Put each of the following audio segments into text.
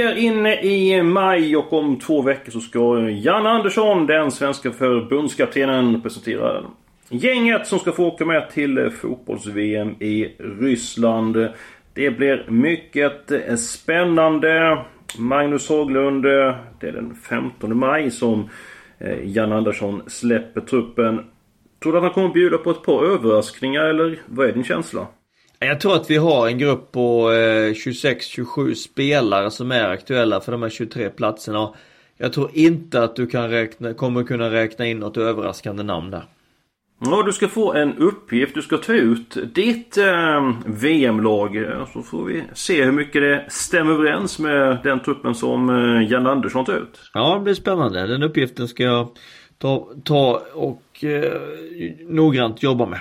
Vi är inne i maj och om två veckor så ska Jan Andersson, den svenska förbundskaptenen, presentera gänget som ska få åka med till fotbolls-VM i Ryssland. Det blir mycket spännande. Magnus Haglund, det är den 15 maj som eh, Jan Andersson släpper truppen. Tror du att han kommer bjuda på ett par överraskningar eller vad är din känsla? Jag tror att vi har en grupp på 26-27 spelare som är aktuella för de här 23 platserna. Jag tror inte att du kan räkna, kommer kunna räkna in något överraskande namn där. Ja, du ska få en uppgift. Du ska ta ut ditt eh, VM-lag. Så får vi se hur mycket det stämmer överens med den truppen som eh, Jan Andersson tar ut. Ja, det blir spännande. Den uppgiften ska jag ta, ta och eh, noggrant jobba med.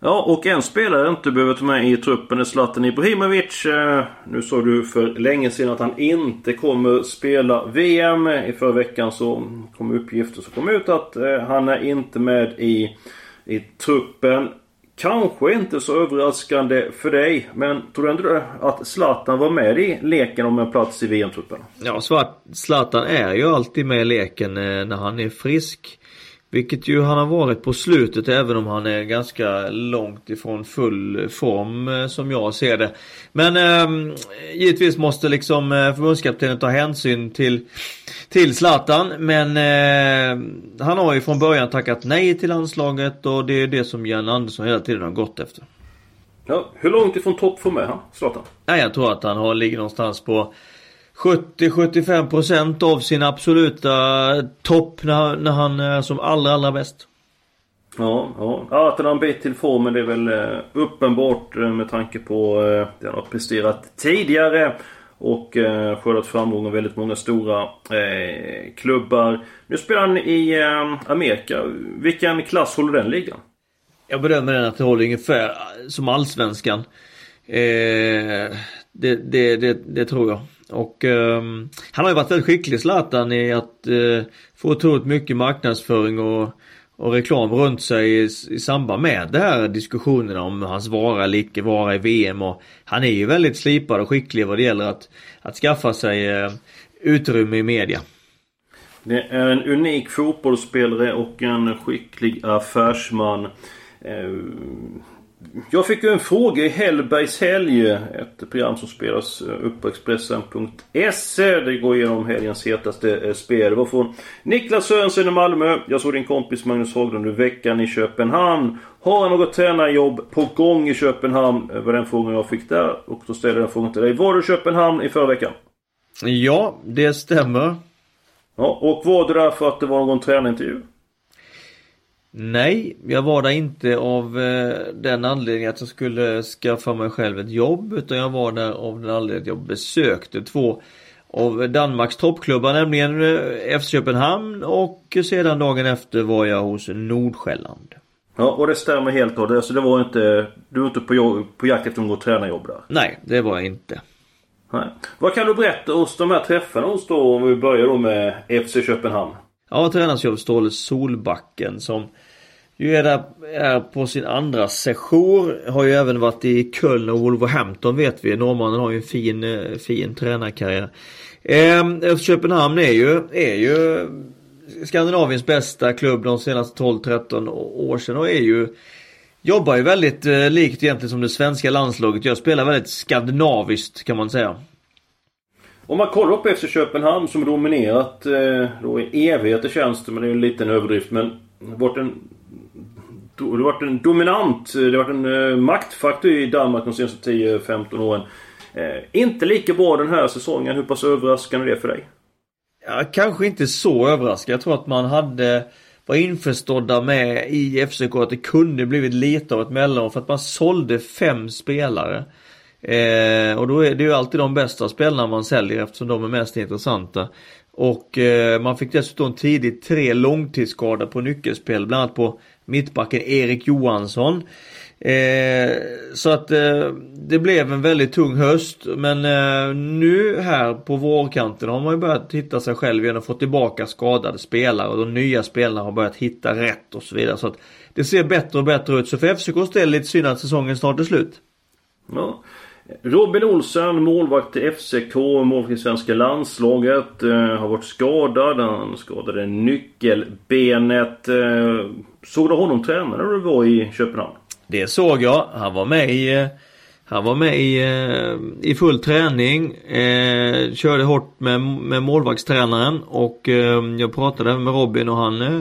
Ja, och en spelare inte behöver ta med i truppen är Zlatan Ibrahimovic. Eh, nu sa du för länge sedan att han inte kommer spela VM. I förra veckan så kom uppgifter som kom ut att eh, han är inte med i, i truppen. Kanske inte så överraskande för dig, men tror du ändå att Zlatan var med i leken om en plats i VM-truppen? Ja, Zlatan är ju alltid med i leken eh, när han är frisk. Vilket ju han har varit på slutet även om han är ganska långt ifrån full form eh, som jag ser det. Men eh, givetvis måste liksom eh, förbundskaptenen ta hänsyn till till Zlatan. Men eh, han har ju från början tackat nej till landslaget och det är det som Jan Andersson hela tiden har gått efter. Ja, hur långt ifrån toppform är han, Zlatan? Nej, jag tror att han har, ligger någonstans på 70-75% av sin absoluta topp när, när han är som allra, allra bäst. Ja, ja. att han har en bit till formen det är väl eh, uppenbart eh, med tanke på eh, det han har presterat tidigare. Och eh, skördat framgångar väldigt många stora eh, klubbar. Nu spelar han i eh, Amerika. Vilken klass håller den ligan? Jag bedömer den att det håller ungefär som allsvenskan. Eh, det, det, det, det tror jag. Och um, han har ju varit väldigt skicklig Zlatan i att uh, få otroligt mycket marknadsföring och, och reklam runt sig i, i samband med det här diskussionerna om hans vara eller icke vara i VM och han är ju väldigt slipad och skicklig vad det gäller att, att skaffa sig uh, utrymme i media. Det är en unik fotbollsspelare och en skicklig affärsman. Uh, jag fick ju en fråga i Hellbergs helg. Ett program som spelas upp på Expressen.se. Det går igenom helgens hetaste eh, spel. Det var från Niklas Sörensen i Malmö. Jag såg din kompis Magnus Haglund i veckan i Köpenhamn. Har han något tränarjobb på gång i Köpenhamn? Det var den frågan jag fick där. Och då ställde jag den frågan till dig. Var du i Köpenhamn i förra veckan? Ja, det stämmer. Ja, och var du där för att det var någon tränarintervju? Nej, jag var där inte av eh, den anledningen att jag skulle skaffa mig själv ett jobb utan jag var där av den anledningen att jag besökte två av Danmarks toppklubbar, nämligen eh, FC Köpenhamn och sedan dagen efter var jag hos Nordsjälland. Ja, och det stämmer helt och det, så det var inte... Du var inte på, på jakt efter något tränarjobb där? Nej, det var jag inte. Nej. Vad kan du berätta hos de här träffarna hos då, om vi börjar då med FC Köpenhamn? Ja, tränarskap Ståle Solbacken som du är där är på sin andra session. Har ju även varit i Köln och Wolverhampton vet vi. Norrmannen har ju en fin, eh, fin tränarkarriär. Ehm, eh, Köpenhamn är ju, är ju Skandinaviens bästa klubb de senaste 12-13 år sedan och är ju Jobbar ju väldigt eh, likt egentligen som det svenska landslaget Jag spelar väldigt skandinaviskt kan man säga. Om man kollar på FC Köpenhamn som dominerat eh, då i evigheter känns det, men det är en liten överdrift. Men varit en det har varit en dominant, eh, det har varit en eh, maktfaktor i Danmark de senaste 10-15 åren. Eh, inte lika bra den här säsongen. Hur pass överraskande är det för dig? ja, kanske inte så överraskad. Jag tror att man hade var införstådda med i FCK att det kunde blivit lite av ett mellanår för att man sålde fem spelare. Eh, och då är det ju alltid de bästa spelarna man säljer eftersom de är mest intressanta. Och eh, man fick dessutom tidigt tre långtidsskador på nyckelspel, bland annat på mittbacken Erik Johansson. Eh, så att eh, det blev en väldigt tung höst men eh, nu här på vårkanten har man ju börjat hitta sig själv igen och få tillbaka skadade spelare och de nya spelarna har börjat hitta rätt och så vidare. Så att det ser bättre och bättre ut. Så för FCKs del är det lite synd att säsongen snart är slut. Ja. Robin Olsen, målvakt i FCK, målvakt i svenska landslaget. Eh, har varit skadad. Han skadade nyckelbenet. Eh, såg du honom träna när du var i Köpenhamn? Det såg jag. Han var med i eh, han var med i, eh, i full träning. Eh, körde hårt med, med målvaktstränaren och eh, jag pratade med Robin och han eh,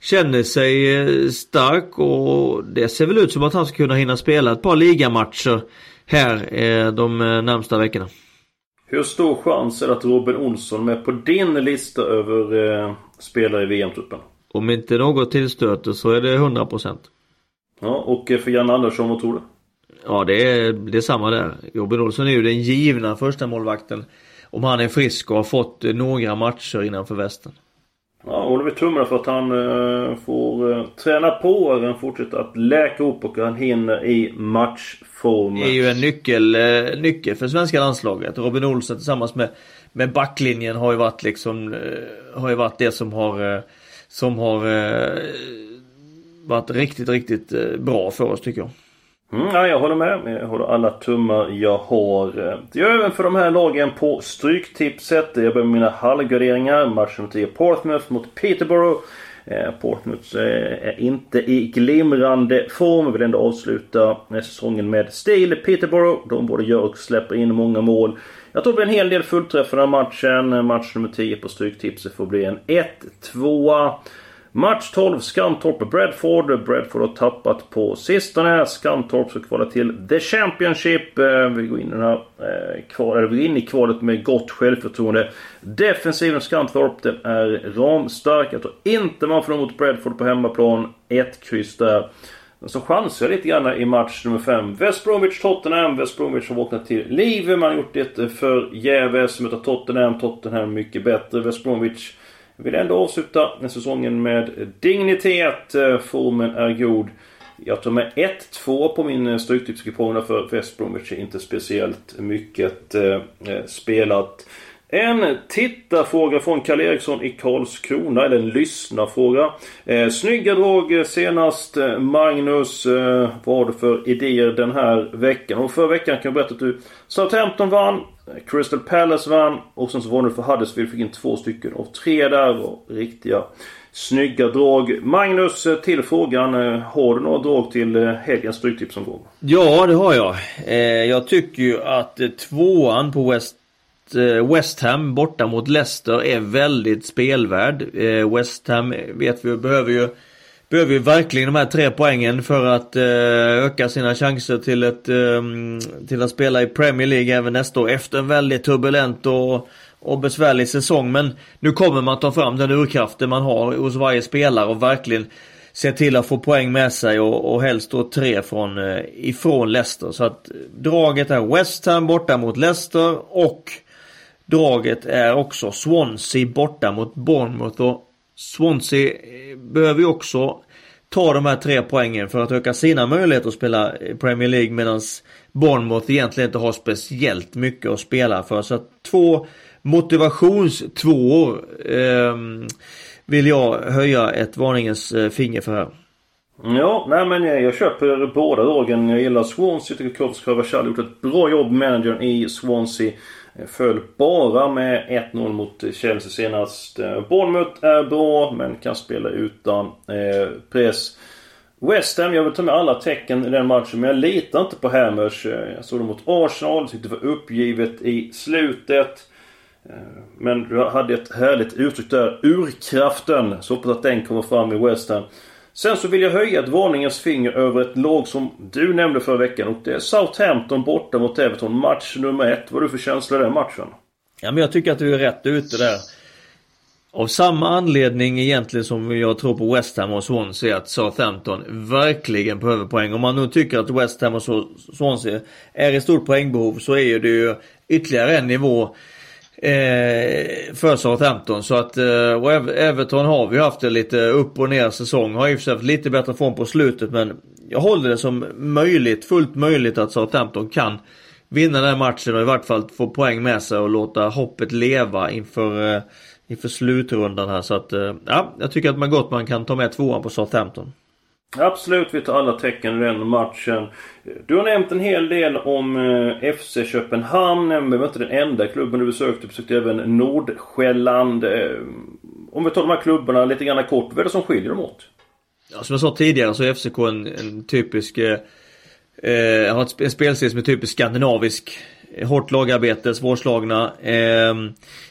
känner sig eh, stark och det ser väl ut som att han ska kunna hinna spela ett par ligamatcher här eh, de närmsta veckorna. Hur stor chans är det att Robin Olsson är på din lista över eh, spelare i VM-truppen? Om inte något tillstöter så är det 100%. Ja, och för Janne Andersson, vad tror du? Ja, det är, det är samma där. Robin Olsson är ju den givna första målvakten Om han är frisk och har fått några matcher innanför västen. Ja, håller vi tummarna för att han eh, får eh, träna på och även fortsätta att läka upp och han hinner i matchform. Det är ju en nyckel, eh, nyckel för svenska landslaget. Robin Olsen tillsammans med, med backlinjen har ju varit liksom eh, Har ju varit det som har eh, Som har eh, varit riktigt, riktigt eh, bra för oss tycker jag. Mm, ja, jag håller med. Jag håller alla tummar jag har. Det gör jag även för de här lagen på Stryktipset. Jag börjar med mina halvgarderingar. nummer 10 Portsmouth mot Peterborough. Eh, Portsmouth eh, är inte i glimrande form. Jag vill ändå avsluta säsongen med stil. Peterborough, de både gör och släpper in många mål. Jag tror det blir en hel del fullträffar den här matchen. Match nummer 10 på Stryktipset får bli en 1-2. Match 12 Skantorp Bradford. Bradford har tappat på sistone. Skantorp ska kvala till The Championship. Eh, vi går in i, den här, eh, kval, eller vi går in i kvalet med gott självförtroende. Defensiven Skantorp den är ramstark. Jag tror inte man får mot Bradford på hemmaplan. Ett kryss där. Men så chansar jag lite grann i match nummer 5. West Bromwich Tottenham. West Bromwich har vaknat till liv. Man har gjort det förgäves. Möter Tottenham. Tottenham mycket bättre. West Bromwich jag vill ändå avsluta säsongen med dignitet. Eh, formen är god. Jag tar med 1-2 på min eh, stryktipskupong för West Bromwich är inte speciellt mycket eh, spelat. En tittarfråga från Karl Eriksson i Karlskrona, eller en lyssnarfråga. Eh, snygga drag eh, senast. Eh, Magnus, eh, vad har du för idéer den här veckan? Och förra veckan kan jag berätta att du Southampton vann. Eh, Crystal Palace vann. Och sen så var du för Huddersfield, fick in två stycken. Och tre där var riktiga snygga drag. Magnus, till frågan. Eh, har du några drag till eh, helgens Stryktipsomgång? Ja, det har jag. Jag tycker ju att tvåan på West Eh, West Ham borta mot Leicester är väldigt spelvärd. Eh, West Ham vet vi behöver ju Behöver ju verkligen de här tre poängen för att eh, öka sina chanser till, ett, ehm, till att spela i Premier League även nästa år efter en väldigt turbulent och och besvärlig säsong. Men nu kommer man ta fram den urkraften man har hos varje spelare och verkligen se till att få poäng med sig och, och helst då tre från ifrån Leicester. Så att draget är West Ham borta mot Leicester och draget är också Swansea borta mot Bournemouth. Och Swansea eh, behöver ju också ta de här tre poängen för att öka sina möjligheter att spela Premier League medan Bournemouth egentligen inte har speciellt mycket att spela för. Så att två motivationstvåor eh, vill jag höja ett varningens eh, finger för här. Ja, nej men jag, jag köper båda dragen. Jag gillar Swansea. Jag tycker Kurtis Kravachal gjort ett bra jobb, managern i Swansea. Föll bara med 1-0 mot Chelsea senast. Eh, Bournemouth är bra, men kan spela utan eh, press. West Ham, jag vill ta med alla tecken i den matchen, men jag litar inte på Hammers. Eh, jag såg dem mot Arsenal, tyckte det var uppgivet i slutet. Men du hade ett härligt uttryck där. Urkraften. Så hoppas att den kommer fram i West Ham. Sen så vill jag höja ett varningens finger över ett lag som du nämnde förra veckan. Och det är Southampton borta mot Everton. Match nummer ett. Vad har du för känsla i den matchen? Ja men jag tycker att du är rätt ute där. av samma anledning egentligen som jag tror på West Ham och Swansea att Southampton verkligen behöver poäng. Om man nu tycker att West Ham och Swansea är i stort poängbehov så är det ju ytterligare en nivå eh, för Southampton. Så att eh, och Everton har vi haft en lite upp och ner säsong. Har i och för sig haft lite bättre form på slutet men jag håller det som möjligt, fullt möjligt att Southampton kan vinna den här matchen och i vart fall få poäng med sig och låta hoppet leva inför eh, inför slutrundan här. Så att eh, ja, jag tycker att man gott man kan ta med tvåan på Southampton. Absolut, vi tar alla tecken i den matchen. Du har nämnt en hel del om eh, FC Köpenhamn, men det var inte den enda klubben du besökte. Du besökte även Nordsjälland. Eh, om vi tar de här klubbarna lite grann kort, vad är det som skiljer dem åt? Ja, som jag sa tidigare så är FCK en, en typisk... Eh, eh har en spelstil som är typiskt skandinavisk. Hårt lagarbete, svårslagna. Eh,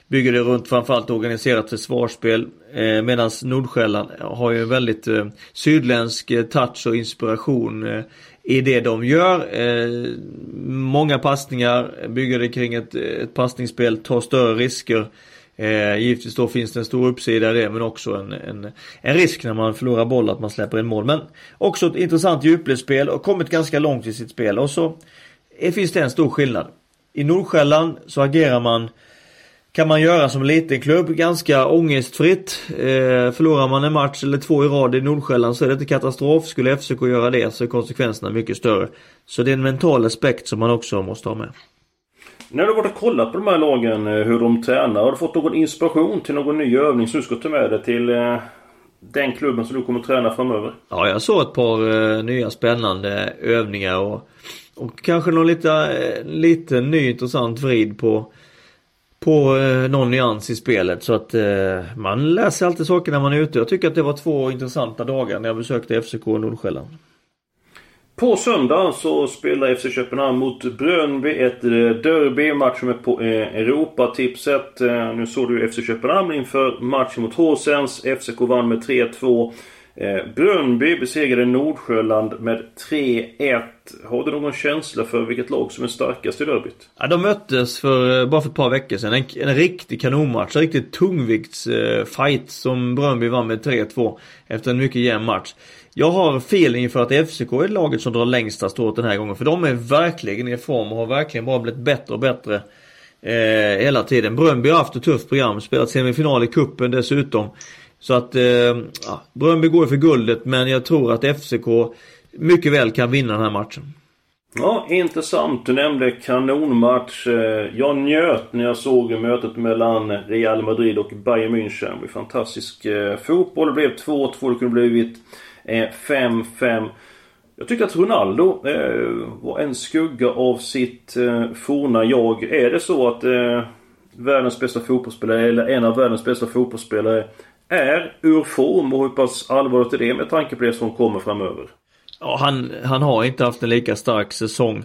bygger det runt framförallt organiserat försvarsspel. Eh, Medan Nordsjälland har ju en väldigt eh, sydländsk eh, touch och inspiration eh, i det de gör. Eh, många passningar, bygger det kring ett, ett passningsspel, tar större risker. Eh, givetvis då finns det en stor uppsida i det men också en, en, en risk när man förlorar boll att man släpper in mål. Men också ett intressant djupledsspel och kommit ganska långt i sitt spel. Och så eh, finns det en stor skillnad. I Nordsjälland så agerar man kan man göra som liten klubb ganska ångestfritt. Eh, förlorar man en match eller två i rad i Nordsjälland så är det inte katastrof. Skulle FCK göra det så är konsekvenserna mycket större. Så det är en mental aspekt som man också måste ha med. När du har varit och kollat på de här lagen, eh, hur de tränar, har du fått någon inspiration till någon ny övning som du ska ta med dig till eh, den klubben som du kommer träna framöver? Ja, jag såg ett par eh, nya spännande övningar och, och kanske någon lite, eh, lite ny intressant vrid på på eh, någon nyans i spelet. Så att eh, man läser alltid saker när man är ute. Jag tycker att det var två intressanta dagar när jag besökte FCK Nordsjälland. På söndag så spelar FC Köpenhamn mot Brönby ett derby. Matchen är på Europatipset. Nu såg du FC Köpenhamn inför matchen mot Horsens. FCK vann med 3-2. Eh, Brönby besegrade Nordsjöland med 3-1. Har du någon känsla för vilket lag som är starkast i derbyt? Ja, de möttes för, eh, bara för ett par veckor sedan. En, en riktig kanonmatch. En riktig tungviktsfight eh, som Brönby vann med 3-2. Efter en mycket jämn match. Jag har feeling för att FCK är laget som drar längsta strået den här gången. För de är verkligen i form och har verkligen bara blivit bättre och bättre. Eh, hela tiden. Brönby har haft ett tufft program. Spelat semifinal i kuppen dessutom. Så att eh, ja, Bröndby går för guldet men jag tror att FCK mycket väl kan vinna den här matchen. Ja, intressant. Du nämnde kanonmatch. Eh, jag njöt när jag såg mötet mellan Real Madrid och Bayern München. Det var fantastisk eh, fotboll. Det blev 2-2. Det kunde blivit eh, 5-5. Jag tyckte att Ronaldo var en skugga av sitt forna jag. Är det så att världens bästa fotbollsspelare, eller en av världens bästa fotbollsspelare, är ur form och hur pass allvarligt är det med tanke på det som kommer framöver? Ja, han, han har inte haft en lika stark säsong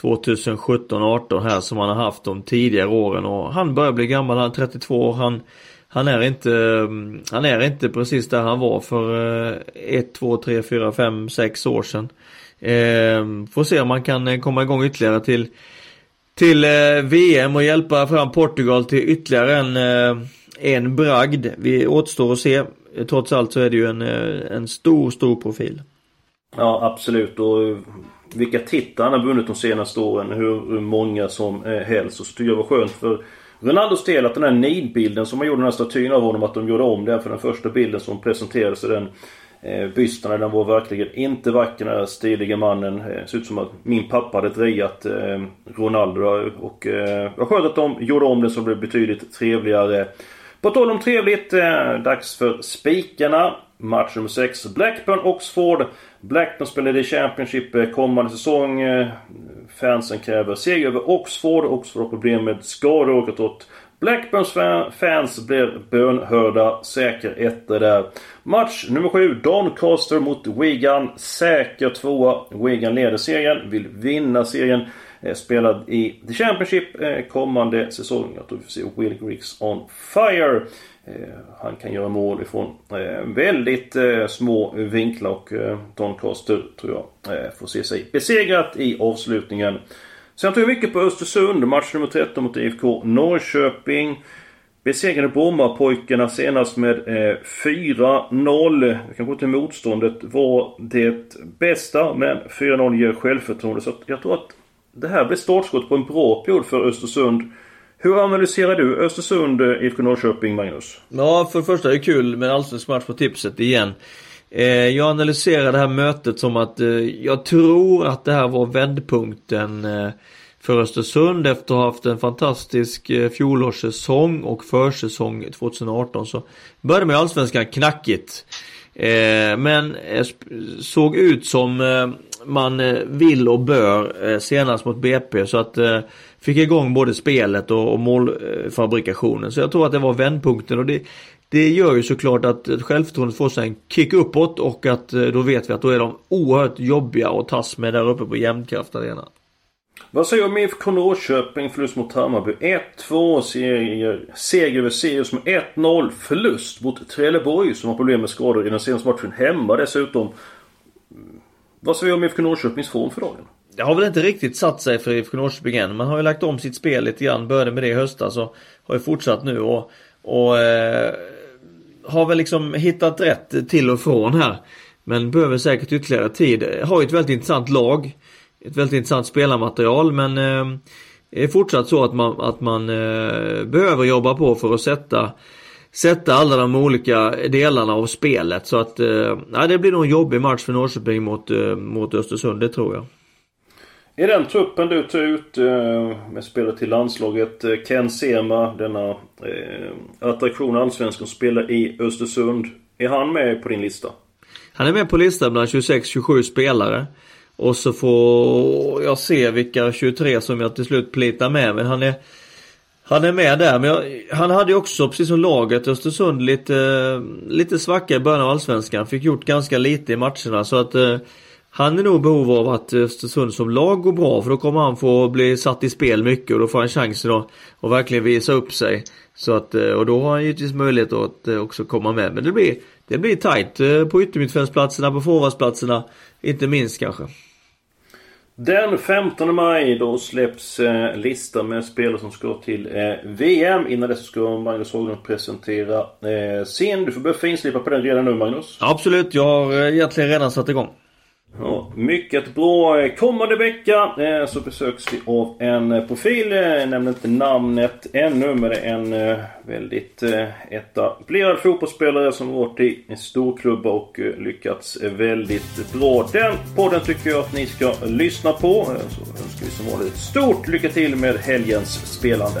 2017-18 här som han har haft de tidigare åren och han börjar bli gammal, han är 32 år. Han, han är inte, han är inte precis där han var för 1, 2, 3, 4, 5, 6 år sedan. Eh, får se om man kan eh, komma igång ytterligare till till eh, VM och hjälpa fram Portugal till ytterligare en eh, en bragd. Vi återstår att se. Trots allt så är det ju en, eh, en stor, stor profil. Ja, absolut. Och vilka titlar han har vunnit de senaste åren. Hur många som helst. Och så tycker jag var skönt för Ronaldos del att den här nidbilden som man gjorde den här statyn av honom. Att de gjorde om den för den första bilden som presenterades. i Den eh, bysten den var verkligen inte vacker den här stiliga mannen. Eh, ser ut som att min pappa hade drejat eh, Ronaldo. Och eh, vad skönt att de gjorde om den så det blev betydligt trevligare. På tal om trevligt, eh, dags för spikarna. Match nummer 6. Blackburn-Oxford. Blackburn spelar i Championship eh, kommande säsong. Eh, fansen kräver seger över Oxford. Oxford har problem med skador och åt Blackburns fans blev bönhörda. Säker etta där. Match nummer 7. Doncaster mot Wigan. Säker tvåa. Wigan leder serien. Vill vinna serien. Eh, spelad i The Championship eh, kommande säsong. Jag tror vi får se Will Griggs on fire. Eh, han kan göra mål ifrån väldigt små vinklar och Doncaster tror jag får se sig besegrat i avslutningen. Sen tog jag mycket på Östersund. Match nummer 13 mot IFK Norrköping. besegrade Brommapojkarna senast med eh, 4-0. Kanske inte motståndet var det bästa men 4-0 ger självförtroende. Så jag tror att det här blir startskott på en bra period för Östersund. Hur analyserar du Östersund, eh, IFK Norrköping, Magnus? Ja, för det första är det kul med en allsvensk match på tipset igen. Eh, jag analyserar det här mötet som att eh, jag tror att det här var vändpunkten eh, för Östersund efter att ha haft en fantastisk eh, fjolårssäsong och försäsong 2018 så började med allsvenskan knackigt. Eh, men eh, såg ut som eh, man eh, vill och bör eh, senast mot BP så att eh, fick igång både spelet och, och målfabrikationen. Så jag tror att det var vändpunkten och det, det gör ju såklart att självförtroendet får sig en kick uppåt och att då vet vi att då är de oerhört jobbiga att tas med där uppe på Jämtkraft Arena. Vad säger du om IFK Norrköping förlust mot Hammarby? 1-2 seger, seger över Sirius med 1-0 förlust mot Trelleborg som har problem med skador i den senaste matchen hemma dessutom. Vad säger du om IFK Norrköpings form för dagen? Det har väl inte riktigt satt sig för IFK Norrköping än. Man har ju lagt om sitt spel lite grann. Började med det i höstas och har ju fortsatt nu och, och eh, har väl liksom hittat rätt till och från här. Men behöver säkert ytterligare tid. Har ju ett väldigt intressant lag ett väldigt intressant spelarmaterial men eh, det är fortsatt så att man, att man eh, behöver jobba på för att sätta Sätta alla de olika delarna av spelet så att eh, det blir nog en jobbig match för Norrköping mot, eh, mot Östersund, det tror jag. I den truppen du tar ut eh, med spelare till landslaget eh, Ken Sema, denna eh, attraktion allsvenskan spelar i Östersund. Är han med på din lista? Han är med på listan bland 26-27 spelare. Och så får jag se vilka 23 som jag till slut plitar med. Men han är han är med där, men jag, han hade ju också, precis som laget, Östersund lite, lite svacka i början av Allsvenskan. Fick gjort ganska lite i matcherna så att eh, han är nog i behov av att Östersund som lag går bra för då kommer han få bli satt i spel mycket och då får han chansen att, att verkligen visa upp sig. Så att, eh, och då har han givetvis möjlighet att eh, också komma med. Men det blir, det blir tajt eh, på yttermittfältsplatserna, på forwardsplatserna. Inte minst kanske. Den 15 maj då släpps eh, listan med spelare som ska till eh, VM. Innan dess ska Magnus Haglund presentera eh, sin. Du får börja finslipa på den redan nu Magnus. Absolut, jag har egentligen redan satt igång. Ja, mycket bra. Eh, kommande vecka eh, så besöks vi av en eh, profil. Eh, jag nämner inte namnet ännu men det är en eh, väldigt etablerad fotbollsspelare som varit i en storklubba och lyckats väldigt bra. Den podden tycker jag att ni ska lyssna på. Så önskar vi som vanligt stort lycka till med helgens spelande.